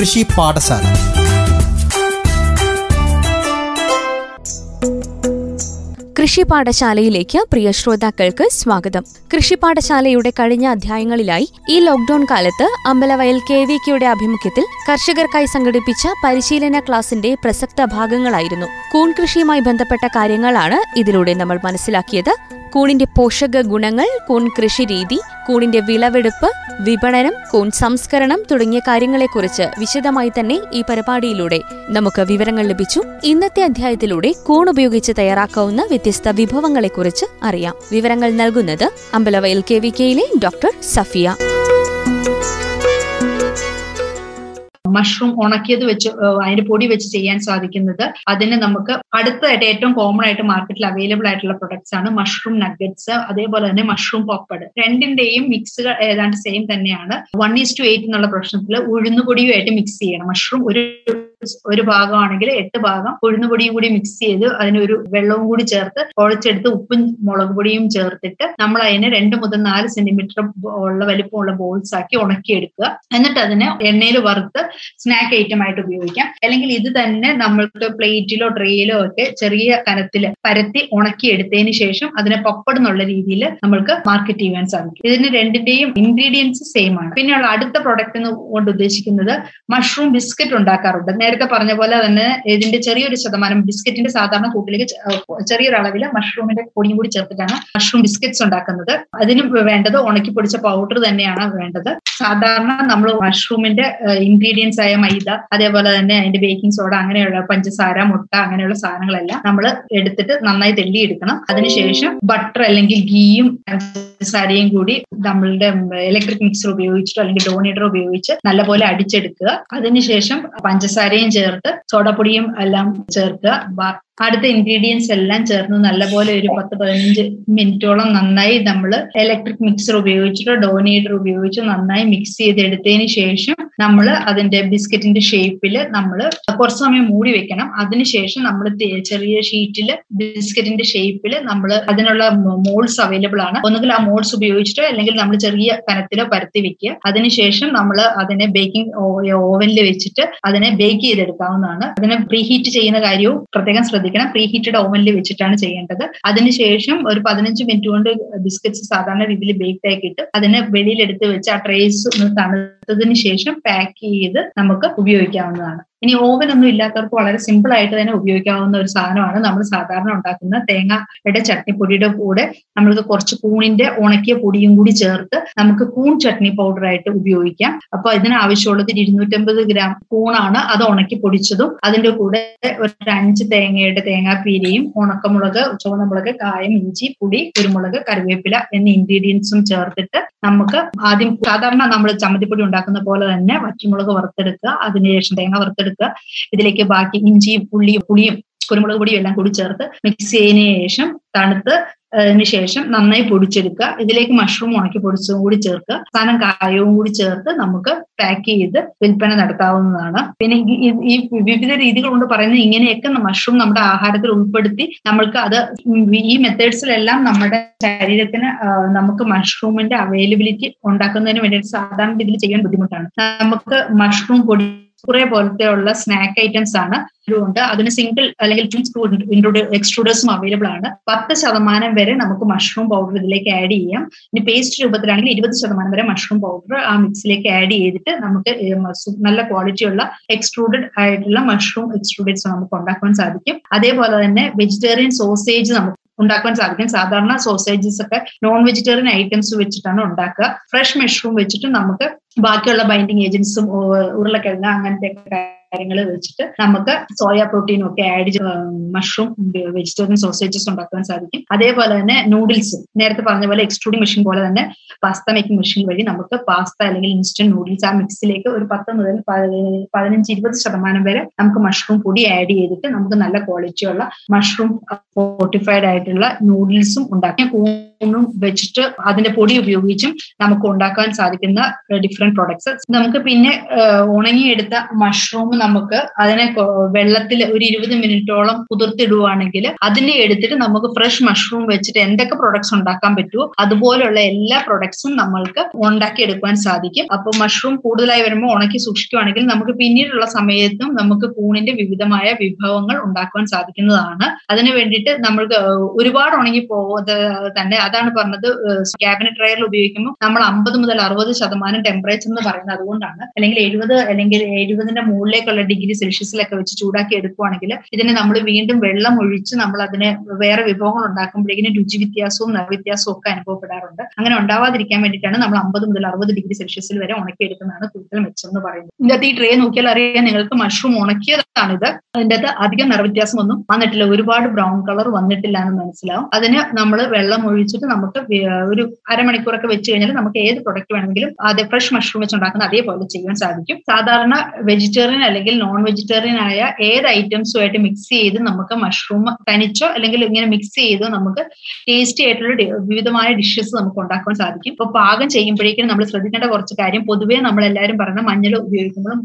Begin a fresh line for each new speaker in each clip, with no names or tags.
കൃഷി പാഠശാല.
കൃഷി പാഠശാലയിലേക്ക് പ്രിയ ശ്രോതാക്കൾക്ക് സ്വാഗതം. കൃഷി പാഠശാലയുടെ കഴിഞ്ഞ അധ്യായങ്ങളിലായി ഈ ലോക്ഡൌൺ കാലത്ത് അമ്പലവയൽ കെ വി കെയുടെ ആഭിമുഖ്യത്തിൽ കർഷകർക്കായി സംഘടിപ്പിച്ച പരിശീലന ക്ലാസിന്റെ പ്രസക്ത ഭാഗങ്ങളായിരുന്നു. കൂൺ കൃഷിയുമായി ബന്ധപ്പെട്ട കാര്യങ്ങളാണ് ഇതിലൂടെ നമ്മൾ മനസ്സിലാക്കിയത്. കൂണിന്റെ പോഷക ഗുണങ്ങൾ കൂൺ കൃഷി രീതി കൂണിന്റെ വിളവെടുപ്പ് വിപണനം കൂൺ സംസ്കരണം തുടങ്ങിയ കാര്യങ്ങളെക്കുറിച്ച് വിശദമായി തന്നെ ഈ പരിപാടിയിലൂടെ നമുക്ക് വിവരങ്ങൾ ലഭിച്ചു. ഇന്നത്തെ അധ്യായത്തിലൂടെ കൂൺ ഉപയോഗിച്ച് തയ്യാറാക്കാവുന്ന വ്യത്യസ്ത വിഭവങ്ങളെക്കുറിച്ച് അറിയാം. വിവരങ്ങൾ നൽകുന്നത് അമ്പലവയൽ കെ വി കെയിലെ ഡോക്ടർ സഫിയ.
മഷ്റൂം ഉണക്കിയത് വെച്ച് അതിന്റെ പൊടി വെച്ച് ചെയ്യാൻ സാധിക്കുന്നത്. അതിന് നമുക്ക് അടുത്തതായിട്ട് ഏറ്റവും കോമൺ ആയിട്ട് മാർക്കറ്റിൽ അവൈലബിൾ ആയിട്ടുള്ള പ്രൊഡക്ട്സ് ആണ് മഷ്റൂം നഗറ്റ്സ് അതേപോലെ തന്നെ മഷ്റൂം പോപ്പഡ് രണ്ടിന്റെയും മിക്സുകൾ ഏതാണ്ട് സെയിം തന്നെയാണ്. വൺ ഈസ് ടു എയ്റ്റ് എന്നുള്ള പ്രശ്നത്തിൽ ഉഴുന്നുപൊടിയുമായിട്ട് മിക്സ് ചെയ്യണം. മഷ്റൂം ഒരു ഒരു ഭാഗമാണെങ്കിൽ എട്ട് ഭാഗം. ഉഴുന്നുപൊടിയും കൂടി മിക്സ് ചെയ്ത് അതിനൊരു വെള്ളവും കൂടി ചേർത്ത് കുഴച്ചെടുത്ത് ഉപ്പും മുളക് പൊടിയും ചേർത്തിട്ട് നമ്മൾ അതിനെ രണ്ട് മുതൽ നാല് സെന്റിമീറ്റർ ഉള്ള വലിപ്പമുള്ള ബോൾസ് ആക്കി ഉണക്കിയെടുക്കുക. എന്നിട്ട് അതിനെ എണ്ണയിൽ വറുത്ത് സ്നാക്ക് ഐറ്റം ആയിട്ട് ഉപയോഗിക്കാം. അല്ലെങ്കിൽ ഇത് തന്നെ നമ്മൾക്ക് പ്ലേറ്റിലോ ട്രേയിലോ ഒക്കെ ചെറിയ കനത്തിൽ പരത്തി ഉണക്കിയെടുത്തതിന് ശേഷം അതിനെ പപ്പട് എന്നുള്ള രീതിയിൽ നമ്മൾക്ക് മാർക്കറ്റ് ചെയ്യാൻ സാധിക്കും. ഇതിന് രണ്ടിന്റെയും ഇൻഗ്രീഡിയൻസ് സെയിം ആണ്. പിന്നെയുള്ള അടുത്ത പ്രൊഡക്റ്റ് എന്ന് കൊണ്ട് ഉദ്ദേശിക്കുന്നത് മഷ്റൂം ബിസ്ക്കറ്റ് ഉണ്ടാക്കാറുണ്ട്. പറഞ്ഞ പോലെ തന്നെ ഇതിന്റെ ചെറിയൊരു ശതമാനം ബിസ്ക്കറ്റിന്റെ സാധാരണ കൂട്ടിലേക്ക് ചെറിയൊരു അളവിൽ മഷ്റൂമിന്റെ പൊടിയും കൂടി ചേർത്തിട്ടാണ് മഷ്റൂം ബിസ്ക്കറ്റ്സ് ഉണ്ടാക്കുന്നത്. അതിന് വേണ്ടത് ഉണക്കി പൊടിച്ച പൗഡർ തന്നെയാണ് വേണ്ടത്. സാധാരണ നമ്മൾ മഷ്റൂമിന്റെ ഇൻഗ്രീഡിയൻസ് ആയ മൈദ അതേപോലെ തന്നെ അതിന്റെ ബേക്കിംഗ് സോഡ അങ്ങനെയുള്ള പഞ്ചസാര മുട്ട അങ്ങനെയുള്ള സാധനങ്ങളെല്ലാം നമ്മൾ എടുത്തിട്ട് നന്നായി തെല്ലിയെടുക്കണം അതിനുശേഷം ബട്ടർ അല്ലെങ്കിൽ ഗീയും പഞ്ചസാരയും കൂടി നമ്മളുടെ ഇലക്ട്രിക് മിക്സർ ഉപയോഗിച്ചിട്ടോ അല്ലെങ്കിൽ ഡോണേറ്റർ ഉപയോഗിച്ച് നല്ലപോലെ അടിച്ചെടുക്കുക. അതിനുശേഷം പഞ്ചസാരയും ചേർത്ത് സോഡപ്പൊടിയും എല്ലാം ചേർക്കുക. അടുത്ത ഇൻഗ്രീഡിയൻസ് എല്ലാം ചേർന്ന് നല്ലപോലെ ഒരു പത്ത് പതിനഞ്ച് മിനിറ്റോളം നന്നായി നമ്മൾ ഇലക്ട്രിക് മിക്സർ ഉപയോഗിച്ചിട്ടോ ഡോനേറ്റർ ഉപയോഗിച്ച് നന്നായി മിക്സ് ചെയ്തെടുത്തതിന് ശേഷം നമ്മൾ അതിന്റെ ബിസ്ക്കറ്റിന്റെ ഷേപ്പിൽ നമ്മൾ കുറച്ച് സമയം മൂടി വെക്കണം. അതിനുശേഷം നമ്മൾ ചെറിയ ഷീറ്റിൽ ബിസ്ക്കറ്റിന്റെ ഷേപ്പിൽ നമ്മൾ അതിനുള്ള മോൾസ് അവൈലബിൾ ആണ്. ഒന്നുകിൽ ആ മോൾസ് ഉപയോഗിച്ചിട്ടോ അല്ലെങ്കിൽ നമ്മൾ ചെറിയ കനത്തിലോ പരത്തി വെക്കുക. അതിനുശേഷം നമ്മൾ അതിനെ ബേക്കിംഗ് ഓവനിൽ വെച്ചിട്ട് അതിനെ ബേക്ക് ചെയ്തെടുക്കാവുന്നതാണ്. അതിനെ പ്രീഹീറ്റ് ചെയ്യുന്ന കാര്യവും പ്രത്യേകം ശ്രദ്ധിക്കണം പ്രീ ഹീറ്റഡ് ഓവനിൽ വെച്ചിട്ടാണ് ചെയ്യേണ്ടത്. അതിനുശേഷം ഒരു പതിനഞ്ച് മിനിറ്റ് കൊണ്ട് ബിസ്ക്കറ്റ്സ് സാധാരണ രീതിയിൽ ബേക്ക് ആക്കിയിട്ട് അതിനെ വെളിയിലെടുത്ത് വെച്ച് ആ ട്രേസ് ഒന്ന് തണുത്തതിന് ശേഷം പാക്ക് ചെയ്ത് നമുക്ക് ഉപയോഗിക്കാവുന്നതാണ്. ഇനി ഓവൻ ഒന്നും ഇല്ലാത്തവർക്ക് വളരെ സിമ്പിൾ ആയിട്ട് തന്നെ ഉപയോഗിക്കാവുന്ന ഒരു സാധനമാണ് നമ്മൾ സാധാരണ ഉണ്ടാക്കുന്ന തേങ്ങയുടെ ചട്നിപ്പൊടിയുടെ കൂടെ നമ്മൾക്ക് കുറച്ച് കൂണിന്റെ ഉണക്കിയ പൊടിയും കൂടി ചേർത്ത് നമുക്ക് കൂൺ ചട്നി പൗഡർ ആയിട്ട് ഉപയോഗിക്കാം. അപ്പൊ ഇതിനാവശ്യമുള്ളത് ഇരുന്നൂറ്റമ്പത് ഗ്രാം കൂണാണ്. അത് ഉണക്കി പൊടിച്ചതും അതിന്റെ കൂടെ ഒരു അഞ്ച് തേങ്ങയുടെ തേങ്ങാപ്പീരയും ഉണക്കമുളക് ചുവന്നമുളക് കായം ഇഞ്ചി പുളി കുരുമുളക് കറിവേപ്പില എന്നീ ഇൻഗ്രീഡിയൻസും ചേർത്തിട്ട് നമുക്ക് ആദ്യം സാധാരണ നമ്മൾ ചമ്മന്തിപ്പൊടി ഉണ്ടാക്കുന്ന പോലെ തന്നെ വറ്റുമുളക് വറുത്തെടുക്കുക. അതിനുശേഷം തേങ്ങ വറുത്തെടുക്കുക. ഇതിലേക്ക് ബാക്കി ഇഞ്ചിയും ഉള്ളിയും പുളിയും കുരുമുളക് പൊടിയും എല്ലാം കൂടി ചേർത്ത് മിക്സ് ചെയ്തതിന് ശേഷം തണുത്ത് അതിന് ശേഷം നന്നായി പൊടിച്ചെടുക്കുക. ഇതിലേക്ക് മഷ്റൂം ഉണക്കി പൊടിച്ചതും കൂടി ചേർക്കുക. സാധനം കായവും കൂടി ചേർത്ത് നമുക്ക് പാക്ക് ചെയ്ത് വിൽപ്പന നടത്താവുന്നതാണ്. പിന്നെ ഈ വിവിധ രീതികൾ കൊണ്ട് പറയുന്നത് ഇങ്ങനെയൊക്കെ മഷ്റൂം നമ്മുടെ ആഹാരത്തിൽ ഉൾപ്പെടുത്തി നമ്മൾക്ക് അത് ഈ മെത്തേഡ്സിലെല്ലാം നമ്മുടെ ശരീരത്തിന് നമുക്ക് മഷ്റൂമിന്റെ അവൈലബിലിറ്റി ഉണ്ടാക്കുന്നതിന് വേണ്ടിയിട്ട് സാധാരണ രീതിയിൽ ചെയ്യാൻ ബുദ്ധിമുട്ടാണ്. നമുക്ക് മഷ്റൂം പൊടി കുറെ പോലത്തെ ഉള്ള സ്നാക്ക് ഐറ്റംസ് ആണ് ഉണ്ട് അതിന് സിംഗിൾ അല്ലെങ്കിൽ ടു എക്സ്ട്രൂഡേഴ്സും അവൈലബിൾ ആണ്. പത്ത് ശതമാനം വരെ നമുക്ക് മഷ്റൂം പൗഡർ ഇതിലേക്ക് ആഡ് ചെയ്യാം. ഇനി പേസ്റ്റ് രൂപത്തിലാണെങ്കിൽ ഇരുപത് ശതമാനം വരെ മഷ്റൂം പൗഡർ ആ മിക്സിലേക്ക് ആഡ് ചെയ്തിട്ട് നമുക്ക് നല്ല ക്വാളിറ്റിയുള്ള എക്സ്ട്രൂഡഡ് ആയിട്ടുള്ള മഷ്റൂം എക്സ്ട്രൂഡേറ്റ്സ് നമുക്ക് ഉണ്ടാക്കാൻ സാധിക്കും. അതേപോലെ തന്നെ വെജിറ്റേറിയൻ സോസേജ് നമുക്ക് ഉണ്ടാക്കാൻ സാധിക്കും. സാധാരണ സോസേജസ് ഒക്കെ നോൺ വെജിറ്റേറിയൻ ഐറ്റംസ് വെച്ചിട്ടാണ് ഉണ്ടാക്കുക. ഫ്രഷ് മഷ്റൂം വെച്ചിട്ട് നമുക്ക് ബാക്കിയുള്ള ബൈൻഡിങ് ഏജൻസും ഉരുളക്കിഴങ്ങ് അങ്ങനത്തെ കാര്യങ്ങൾ വെച്ചിട്ട് നമുക്ക് സോയ പ്രോട്ടീനും ഒക്കെ ആഡ് മഷ്റൂം വെജിറ്റേറിയൻ സോസേജസ് ഉണ്ടാക്കാൻ സാധിക്കും. അതേപോലെ തന്നെ നൂഡിൽസ് നേരത്തെ പറഞ്ഞ പോലെ എക്സ്ട്രൂഡിംഗ് മെഷീൻ പോലെ തന്നെ പാസ്ത മേക്കിംഗ് മെഷീൻ വഴി നമുക്ക് പാസ്ത അല്ലെങ്കിൽ ഇൻസ്റ്റന്റ് നൂഡിൽസ് ആ മിക്സിലേക്ക് ഒരു പത്ത് മുതൽ പതിനഞ്ച് ഇരുപത് ശതമാനം വരെ നമുക്ക് മഷ്റൂം പൊടി ആഡ് ചെയ്തിട്ട് നമുക്ക് നല്ല ക്വാളിറ്റിയുള്ള മഷ്റൂം ഫോർട്ടിഫൈഡ് ആയിട്ടുള്ള നൂഡിൽസും ഉണ്ടാക്കാം. കൂണും വെച്ചിട്ട് അതിന്റെ പൊടി ഉപയോഗിച്ചും നമുക്ക് ഉണ്ടാക്കാൻ സാധിക്കുന്ന ഡിഫറെന്റ് പ്രൊഡക്ട്സ് നമുക്ക് പിന്നെ ഉണങ്ങിയെടുത്ത മഷ്റൂം നമുക്ക് അതിനെ വെള്ളത്തിൽ ഒരു ഇരുപത് മിനിറ്റോളം കുതിർത്തിടുവാണെങ്കിൽ അതിനെ എടുത്തിട്ട് നമുക്ക് ഫ്രഷ് മഷ്റൂം വെച്ചിട്ട് എന്തൊക്കെ പ്രൊഡക്ട്സ് ഉണ്ടാക്കാൻ പറ്റുമോ അതുപോലുള്ള എല്ലാ പ്രൊഡക്ട്സും നമ്മൾക്ക് ഉണ്ടാക്കിയെടുക്കാൻ സാധിക്കും. അപ്പൊ മഷ്റൂം കൂടുതലായി വരുമ്പോൾ ഉണക്കി സൂക്ഷിക്കുകയാണെങ്കിൽ നമുക്ക് പിന്നീടുള്ള സമയത്തും നമുക്ക് കൂണിന്റെ വിവിധമായ വിഭവങ്ങൾ ഉണ്ടാക്കുവാൻ സാധിക്കുന്നതാണ്. അതിനു വേണ്ടിയിട്ട് നമ്മൾക്ക് ഒരുപാട് ഉണങ്ങി പോകാതെ തന്നെ അതാണ് പറഞ്ഞത് ക്യാബിനറ്റ് ഡ്രയറിൽ ഉപയോഗിക്കുമ്പോൾ നമ്മൾ അമ്പത് മുതൽ അറുപത് ശതമാനം ടെമ്പറേച്ചർ എന്ന് പറയുന്നത് അതുകൊണ്ടാണ്. അല്ലെങ്കിൽ എഴുപത് അല്ലെങ്കിൽ എഴുപതിന്റെ മുകളിലേക്കുള്ള ഡിഗ്രി സെൽഷ്യസിലൊക്കെ വെച്ച് ചൂടാക്കി എടുക്കുവാണെങ്കിൽ ഇതിനെ നമ്മൾ വീണ്ടും വെള്ളം ഒഴിച്ച് നമ്മൾ അതിനെ വേറെ വിഭവങ്ങൾ ഉണ്ടാക്കുമ്പോഴേക്കും രുചി വ്യത്യാസവും നിറവ്യത്യാസവും ഒക്കെ അനുഭവപ്പെടാറുണ്ട്. അങ്ങനെ ഉണ്ടാവാതിരിക്കാൻ വേണ്ടിയിട്ടാണ് നമ്മൾ അമ്പത് മുതൽ അറുപത് ഡിഗ്രി സെൽഷ്യസിൽ വരെ ഉണക്കിയെടുക്കുന്നതാണ് കൂടുതൽ മെച്ചം എന്ന് പറയുന്നത്. ഇതിനകത്ത് ഈ ട്രേ നോക്കിയാൽ അറിയാം നിങ്ങൾക്ക് മഷ്റൂം ഉണക്കിയതാണിത് അതിന്റെ അകത്ത് അധികം നിറവ്യത്യാസം ഒന്നും വന്നിട്ടില്ല. ഒരുപാട് ബ്രൗൺ കളർ വന്നിട്ടില്ല എന്ന് മനസ്സിലാവും. അതിന് നമ്മൾ വെള്ളം ഒഴിച്ചിട്ട് നമുക്ക് ഒരു അരമണിക്കൂറൊക്കെ വെച്ച് കഴിഞ്ഞാൽ നമുക്ക് ഏത് പ്രൊഡക്റ്റ് വേണമെങ്കിലും അത് ഫ്രഷ് മഷ്റൂം വെച്ച് ഉണ്ടാക്കുന്ന അതേപോലെ ചെയ്യാൻ സാധിക്കും. സാധാരണ വെജിറ്റേറിയൻ അല്ലെങ്കിൽ നോൺ വെജിറ്റേറിയൻ ആയ ഏത് ഐറ്റംസുമായിട്ട് മിക്സ് ചെയ്ത് നമുക്ക് മഷ്റൂം തനിച്ചോ അല്ലെങ്കിൽ ഇങ്ങനെ മിക്സ് ചെയ്തോ നമുക്ക് ടേസ്റ്റി ആയിട്ടുള്ള വിവിധമായ ഡിഷസ് നമുക്ക് ഉണ്ടാക്കാൻ സാധിക്കും. ഇപ്പൊ പാകം ചെയ്യുമ്പോഴേക്കും നമ്മൾ ശ്രദ്ധിക്കേണ്ട കുറച്ച് കാര്യം പൊതുവേ നമ്മൾ എല്ലാവരും പറയുന്ന മഞ്ഞൾ ഉപയോഗിക്കുമ്പോഴും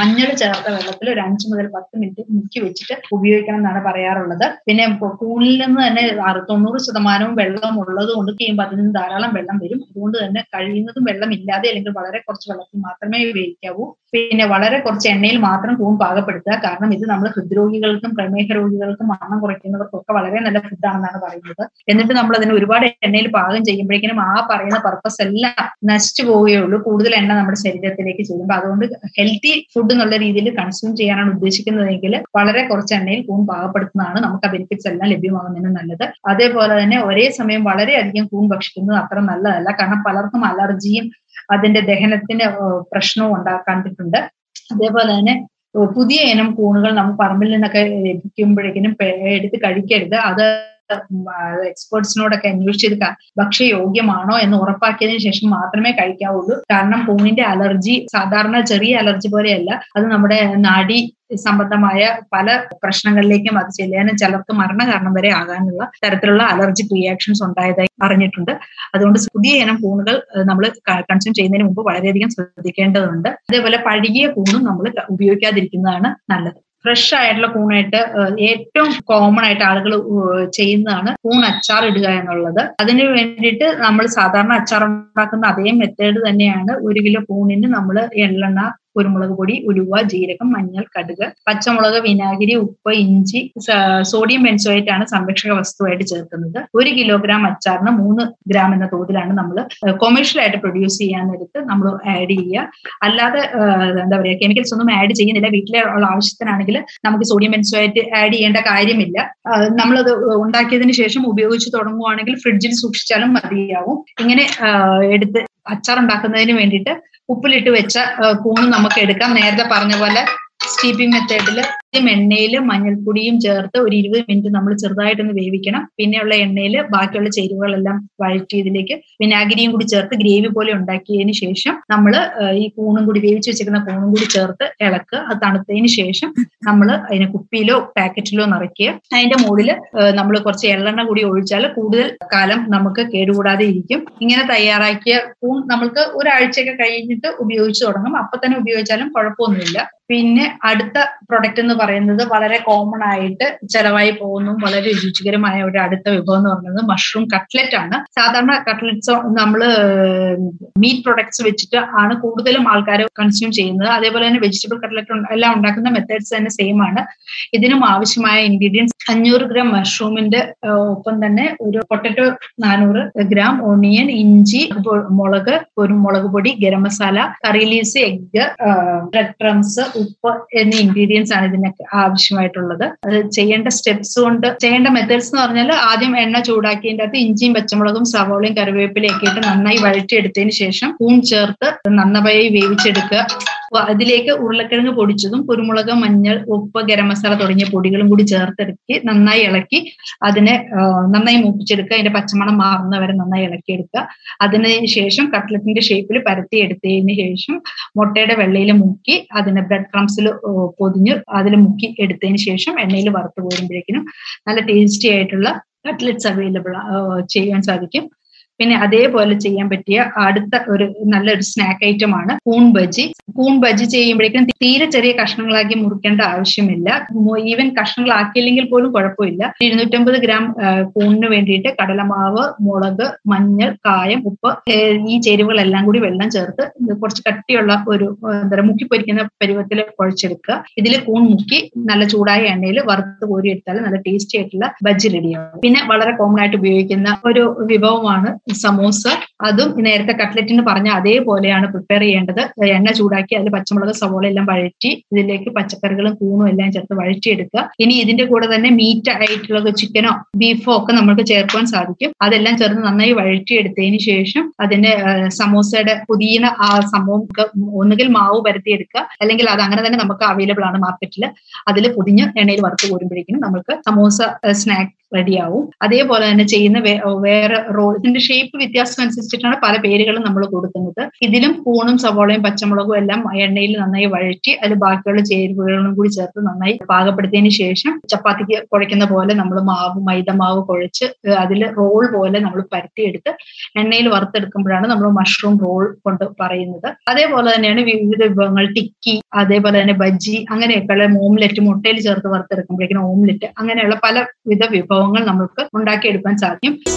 മഞ്ഞൾ ചേർത്ത വെള്ളത്തിൽ ഒരു അഞ്ച് മുതൽ പത്ത് മിനിറ്റ് മുക്കി വെച്ചിട്ട് ഉപയോഗിക്കണം എന്നാണ് പറയാറുള്ളത്. പിന്നെ കൂണിൽ നിന്ന് തന്നെ തൊണ്ണൂറ് ശതമാനവും വെള്ളം ഉള്ളത് കൊണ്ട് ചെയ്യുമ്പോൾ അതിൽ നിന്ന് ധാരാളം വെള്ളം വരും. അതുകൊണ്ട് തന്നെ കഴിയുന്നതും വെള്ളം ഇല്ലാതെ അല്ലെങ്കിൽ വളരെ കുറച്ച് വെള്ളത്തിൽ മാത്രമേ ഉപയോഗിക്കാവൂ. പിന്നെ വളരെ കുറച്ച് എണ്ണയിൽ മാത്രം കൂൺ പാകപ്പെടുത്തുക. കാരണം ഇത് നമ്മൾ ഹൃദ്രോഗികൾക്കും പ്രമേഹ രോഗികൾക്കും വണ്ണം കുറയ്ക്കുന്നവർക്കൊക്കെ വളരെ നല്ല ഫുഡാണെന്നാണ് പറയുന്നത്. എന്നിട്ട് നമ്മൾ അതിന് ഒരുപാട് എണ്ണയിൽ പാകം ചെയ്യുമ്പോഴേക്കും ആ പറയുന്ന പർപ്പസ് എല്ലാം നശിച്ചു പോവുകയുള്ളൂ. കൂടുതൽ എണ്ണ നമ്മുടെ ശരീരത്തിലേക്ക് ചെയ്യുമ്പോൾ അതുകൊണ്ട് ഹെൽത്തി ഫുഡ് എന്നുള്ള രീതിയിൽ കൺസ്യൂം ചെയ്യാനാണ് ഉദ്ദേശിക്കുന്നതെങ്കിൽ വളരെ കുറച്ച് എണ്ണയിൽ കൂൺ പാകപ്പെടുത്തുന്നതാണ് നമുക്ക് ആ ബെനിഫിറ്റ്സ് എല്ലാം ലഭ്യമാകുന്നതിന് നല്ലത്. അതേപോലെ തന്നെ ഒരേ സമയം വളരെയധികം കൂൺ ഭക്ഷിക്കുന്നത് അത്ര നല്ലതല്ല. കാരണം പലർക്കും അലർജിയും അതിന്റെ ദഹനത്തിന് പ്രശ്നവും ഉണ്ടാക്കാണ്ടിട്ടുണ്ട്. അതേപോലെ തന്നെ പുതിയ ഇനം കൂണുകൾ നമുക്ക് പറമ്പിൽ നിന്നൊക്കെ ലഭിക്കുമ്പോഴേക്കിനും എടുത്ത് കഴിക്കരുത്. അത് എക്സ്പേർട്സിനോടൊക്കെ അന്വേഷിച്ചത് ഭക്ഷ്യയോഗ്യമാണോ എന്ന് ഉറപ്പാക്കിയതിനു ശേഷം മാത്രമേ കഴിക്കാവുള്ളൂ. കാരണം പൂണിന്റെ അലർജി സാധാരണ ചെറിയ അലർജി പോലെയല്ല. അത് നമ്മുടെ നാടി സംബന്ധമായ പല പ്രശ്നങ്ങളിലേക്കും അത് ചെല്ലാനും ചിലർക്ക് മരണകാരണം വരെ ആകാനുള്ള തരത്തിലുള്ള അലർജിക് റിയാക്ഷൻസ് ഉണ്ടായതായി അറിഞ്ഞിട്ടുണ്ട്. അതുകൊണ്ട് പുതിയ ഇനം കൂണുകൾ നമ്മൾ കൺസ്യൂം ചെയ്യുന്നതിന് മുമ്പ് വളരെയധികം ശ്രദ്ധിക്കേണ്ടതുണ്ട്. അതേപോലെ പഴകിയ കൂണും നമ്മൾ ഉപയോഗിക്കാതിരിക്കുന്നതാണ് നല്ലത്. ഫ്രഷ് ആയിട്ടുള്ള കൂണായിട്ട് ഏറ്റവും കോമൺ ആയിട്ട് ആളുകൾ ചെയ്യുന്നതാണ് കൂൺ അച്ചാർ ഇടുക എന്നുള്ളത്. അതിന് വേണ്ടിയിട്ട് നമ്മൾ സാധാരണ അച്ചാർ ഉണ്ടാക്കുന്ന അതേ മെത്തേഡ് തന്നെയാണ് ഒരു കിലോ കൂണിന് നമ്മൾ എള്ളെണ്ണ കുരുമുളക് പൊടി ഉലുവ ജീരകം മഞ്ഞൾ കടുക് പച്ചമുളക് വിനാഗിരി ഉപ്പ് ഇഞ്ചി സോഡിയം ബെൻസോയേറ്റ് ആണ് സംരക്ഷക വസ്തുവായിട്ട് ചേർക്കുന്നത്. ഒരു കിലോഗ്രാം അച്ചാറിന് മൂന്ന് ഗ്രാം എന്ന തോതിലാണ് നമ്മൾ കൊമേഴ്ഷ്യൽ ആയിട്ട് പ്രൊഡ്യൂസ് ചെയ്യാൻ നമ്മൾ ആഡ് ചെയ്യുക. അല്ലാതെ എന്താ പറയുക കെമിക്കൽസ് ഒന്നും ആഡ് ചെയ്യുന്നില്ല. വീട്ടിലെ ഉള്ള ആവശ്യത്തിനാണെങ്കിൽ നമുക്ക് സോഡിയം ബെൻസോയേറ്റ് ആഡ് ചെയ്യേണ്ട കാര്യമില്ല. നമ്മളത് ഉണ്ടാക്കിയതിന് ശേഷം ഉപയോഗിച്ച് തുടങ്ങുവാണെങ്കിൽ ഫ്രിഡ്ജിൽ സൂക്ഷിച്ചാലും മതിയാവും. ഇങ്ങനെ എടുത്ത് അച്ചാർ ഉണ്ടാക്കുന്നതിന് വേണ്ടിയിട്ട് ഉപ്പിലിട്ട് വെച്ച കൂണ് നമുക്ക് എടുക്കാം. നേരത്തെ പറഞ്ഞ പോലെ സ്റ്റീപ്പിംഗ് മെത്തേഡിൽ ആദ്യം എണ്ണയിൽ മഞ്ഞൾപ്പൊടിയും ചേർത്ത് ഒരു ഇരുപത് മിനിറ്റ് നമ്മൾ ചെറുതായിട്ടൊന്ന് വേവിക്കണം. പിന്നെയുള്ള എണ്ണയിൽ ബാക്കിയുള്ള ചേരുവകളെല്ലാം വഴറ്റി ഇതിലേക്ക് വിനാഗിരിയും കൂടി ചേർത്ത് ഗ്രേവി പോലെ ഉണ്ടാക്കിയതിന് ശേഷം നമ്മൾ ഈ കൂണും കൂടി വേവിച്ച് വെച്ചിരിക്കുന്ന കൂണും കൂടി ചേർത്ത് ഇളക്കുക അത് തണുത്തതിന് ശേഷം നമ്മൾ അതിനെ കുപ്പിയിലോ പാക്കറ്റിലോ നിറയ്ക്കുക. അതിന്റെ മുകളിൽ നമ്മൾ കുറച്ച് എള്ളെണ്ണ കൂടി ഒഴിച്ചാൽ കൂടുതൽ കാലം നമുക്ക് കേടുകൂടാതെ ഇരിക്കും. ഇങ്ങനെ തയ്യാറാക്കിയ കൂൺ നമ്മൾക്ക് ഒരാഴ്ചയൊക്കെ കഴിഞ്ഞിട്ട് ഉപയോഗിച്ച് തുടങ്ങും. അപ്പൊ തന്നെ ഉപയോഗിച്ചാലും കുഴപ്പമൊന്നുമില്ല. പിന്നെ അടുത്ത പ്രൊഡക്റ്റ് എന്ന് പറയുന്നത് വളരെ കോമൺ ആയിട്ട് ചെലവായി പോകുന്നു. വളരെ രുചികരമായ ഒരു അടുത്ത വിഭവം എന്ന് പറയുന്നത് മഷ്റൂം കട്ട്ലറ്റ് ആണ്. സാധാരണ കട്ട്ലറ്റ്സ് നമ്മൾ മീറ്റ് പ്രൊഡക്ട്സ് വെച്ചിട്ട് ആണ് കൂടുതലും ആൾക്കാർ കൺസ്യൂം ചെയ്യുന്നത്. അതേപോലെ തന്നെ വെജിറ്റബിൾ കട്ട്ലറ്റ് എല്ലാം ഉണ്ടാക്കുന്ന മെത്തേഡ്സ് തന്നെ സെയിം ആണ്. ഇതിനും ആവശ്യമായ ഇൻഗ്രീഡിയൻസ് അഞ്ഞൂറ് ഗ്രാം മഷ്റൂമിന്റെ ഒപ്പം തന്നെ ഒരു പൊട്ടറ്റോ നാനൂറ് ഗ്രാം ഓണിയൻ ഇഞ്ചി മുളക് ഒരു മുളക് പൊടി garam masala curry leaves egg bread crumbs ഉപ്പ് എന്നീ ഇൻഗ്രീഡിയൻസ് ആണ് ഇതിനൊക്കെ ആവശ്യമായിട്ടുള്ളത്. അത് ചെയ്യേണ്ട സ്റ്റെപ്സ് കൊണ്ട് ചെയ്യേണ്ട മെത്തേഡ്സ് എന്ന് പറഞ്ഞാൽ ആദ്യം എണ്ണ ചൂടാക്കിയതിന്റെ അകത്ത് ഇഞ്ചിയും പച്ചമുളകും സവോളയും കറിവേപ്പിലയും ഇട്ട് നന്നായി വഴറ്റിയെടുത്തതിന് ശേഷം പൂൺ ചേർത്ത് നന്നായി വേവിച്ചെടുക്കുക. അതിലേക്ക് ഉരുളക്കിഴങ്ങ് പൊടിച്ചതും കുരുമുളക് മഞ്ഞൾ ഉപ്പ് ഗരം മസാല തുടങ്ങിയ പൊടികളും കൂടി ചേർത്തെടുക്കി നന്നായി ഇളക്കി അതിനെ നന്നായി മൂപ്പിച്ചെടുക്കുക. അതിന്റെ പച്ചമണം മാറുന്നവരെ നന്നായി ഇളക്കിയെടുക്കുക. അതിന് ശേഷം കട്ട്ലറ്റിന്റെ ഷേപ്പിൽ പരത്തി എടുത്തതിന് ശേഷം മുട്ടയുടെ വെള്ളയിൽ മുക്കി അതിനെ ബ്രെഡ് ക്രംസിൽ പൊതിഞ്ഞ് അതിൽ മുക്കി എടുത്തതിന് ശേഷം എണ്ണയിൽ വറുത്ത് പോരുമ്പോഴേക്കിനും നല്ല ടേസ്റ്റി ആയിട്ടുള്ള കട്ട്ലറ്റ്സ് അവൈലബിൾ ചെയ്യാൻ സാധിക്കും. പിന്നെ അതേപോലെ ചെയ്യാൻ പറ്റിയ അടുത്ത ഒരു നല്ലൊരു സ്നാക്ക് ഐറ്റം ആണ് കൂൺ ബജി കൂൺ ബജി ചെയ്യുമ്പോഴേക്കും തീരെ ചെറിയ കഷ്ണങ്ങളാക്കി മുറിക്കേണ്ട ആവശ്യമില്ല. ഈവൻ കഷ്ണങ്ങളാക്കിയില്ലെങ്കിൽ പോലും കുഴപ്പമില്ല. ഇരുന്നൂറ്റമ്പത് ഗ്രാം കൂണിന് വേണ്ടിയിട്ട് കടലമാവ് മുളക് മഞ്ഞൾ കായം ഉപ്പ് ഈ ചേരുവകളെല്ലാം കൂടി വെള്ളം ചേർത്ത് കുറച്ച് കട്ടിയുള്ള ഒരു എന്താ പറയുക മുക്കി പൊരിക്കുന്ന പരുവത്തിൽ കുഴച്ചെടുക്കുക. ഇതിൽ കൂൺ മുക്കി നല്ല ചൂടായ എണ്ണയിൽ വറുത്ത് കോരിയെടുത്താൽ നല്ല ടേസ്റ്റി ആയിട്ടുള്ള ബജി റെഡിയാവും പിന്നെ വളരെ കോമൺ ആയിട്ട് ഉപയോഗിക്കുന്ന ഒരു വിഭവമാണ് സമോസ അതും നേരത്തെ കട്ട്ലറ്റിന് പറഞ്ഞ അതേപോലെയാണ് പ്രിപ്പയർ ചെയ്യേണ്ടത്. എണ്ണ ചൂടാക്കി അതിൽ പച്ചമുളക് സവോള എല്ലാം വഴറ്റി ഇതിലേക്ക് പച്ചക്കറികളും കൂണും എല്ലാം ചേർത്ത് വഴറ്റിയെടുക്കുക. ഇനി ഇതിന്റെ കൂടെ തന്നെ മീറ്റ് ആയിട്ടുള്ള ചിക്കനോ ബീഫോ ഒക്കെ നമുക്ക് ചേർക്കുവാൻ സാധിക്കും. അതെല്ലാം ചേർന്ന് നന്നായി വഴറ്റിയെടുത്തതിന് ശേഷം അതിന്റെ സമോസയുടെ പുതിയ ആ സംഭവം ഒന്നുകിൽ മാവ് പരത്തിയെടുക്കുക. അല്ലെങ്കിൽ അത് അങ്ങനെ തന്നെ നമുക്ക് അവൈലബിൾ ആണ് മാർക്കറ്റിൽ അതിൽ പുതിഞ്ഞ് എണ്ണയിൽ വറുത്ത് കോരുമ്പോഴേക്കും നമുക്ക് സമോസ സ്നാക്ക് റെഡിയാവും. അതേപോലെ തന്നെ ചെയ്യുന്ന വേറെ റോൾ ഇതിന്റെ ഷേപ്പ് വ്യത്യാസം അനുസരിച്ചിട്ടാണ് പല പേരുകളും നമ്മൾ കൊടുക്കുന്നത്. ഇതിലും കൂണും സവോളയും പച്ചമുളകും എല്ലാം എണ്ണയിൽ നന്നായി വഴറ്റി അതിൽ ബാക്കിയുള്ള ചേരുവകളും കൂടി ചേർത്ത് നന്നായി പാകപ്പെടുത്തിയതിന് ശേഷം ചപ്പാത്തിക്ക് കുഴയ്ക്കുന്ന പോലെ നമ്മൾ മാവ് മൈദ മാവ് കുഴച്ച് അതിൽ റോൾ പോലെ നമ്മൾ പരത്തിയെടുത്ത് എണ്ണയിൽ വറുത്തെടുക്കുമ്പോഴാണ് നമ്മൾ മഷ്റൂം റോൾ കൊണ്ട് പറയുന്നത്. അതേപോലെ തന്നെയാണ് വിവിധ വിഭവങ്ങൾ ടിക്കി അതേപോലെ തന്നെ ബജ്ജി അങ്ങനെയൊക്കെയുള്ള ഓംലെറ്റ് മുട്ടയിൽ ചേർത്ത് വറുത്തെടുക്കുമ്പോഴേക്കും ഓംലെറ്റ് അങ്ങനെയുള്ള പലവിധ വിഭവങ്ങൾ നമുക്ക് ഉണ്ടാക്കിയെടുക്കാൻ സാധിക്കും.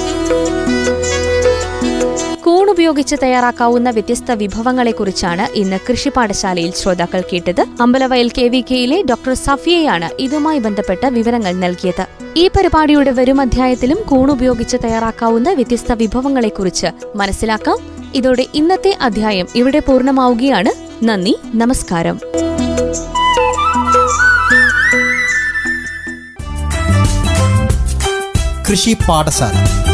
കൂൺ ഉപയോഗിച്ച് തയ്യാറാക്കാവുന്ന വ്യത്യസ്ത വിഭവങ്ങളെക്കുറിച്ചാണ് ഇന്ന് കൃഷി പാഠശാലയിൽ ശ്രോതാക്കൾ കേട്ടത്. അമ്പലവയൽ കെ വി കെയിലെ ഡോക്ടർ സഫിയയാണ് ഇതുമായി ബന്ധപ്പെട്ട വിവരങ്ങൾ നൽകിയത്. ഈ പരിപാടിയുടെ വരും അധ്യായത്തിലും കൂൺ ഉപയോഗിച്ച് തയ്യാറാക്കാവുന്ന വ്യത്യസ്ത വിഭവങ്ങളെക്കുറിച്ച് മനസ്സിലാക്കാം. ഇതോടെ ഇന്നത്തെ അധ്യായം ഇവിടെ പൂർണമാവുകയാണ്. നന്ദി നമസ്കാരം.
കൃഷി പാഠശാല.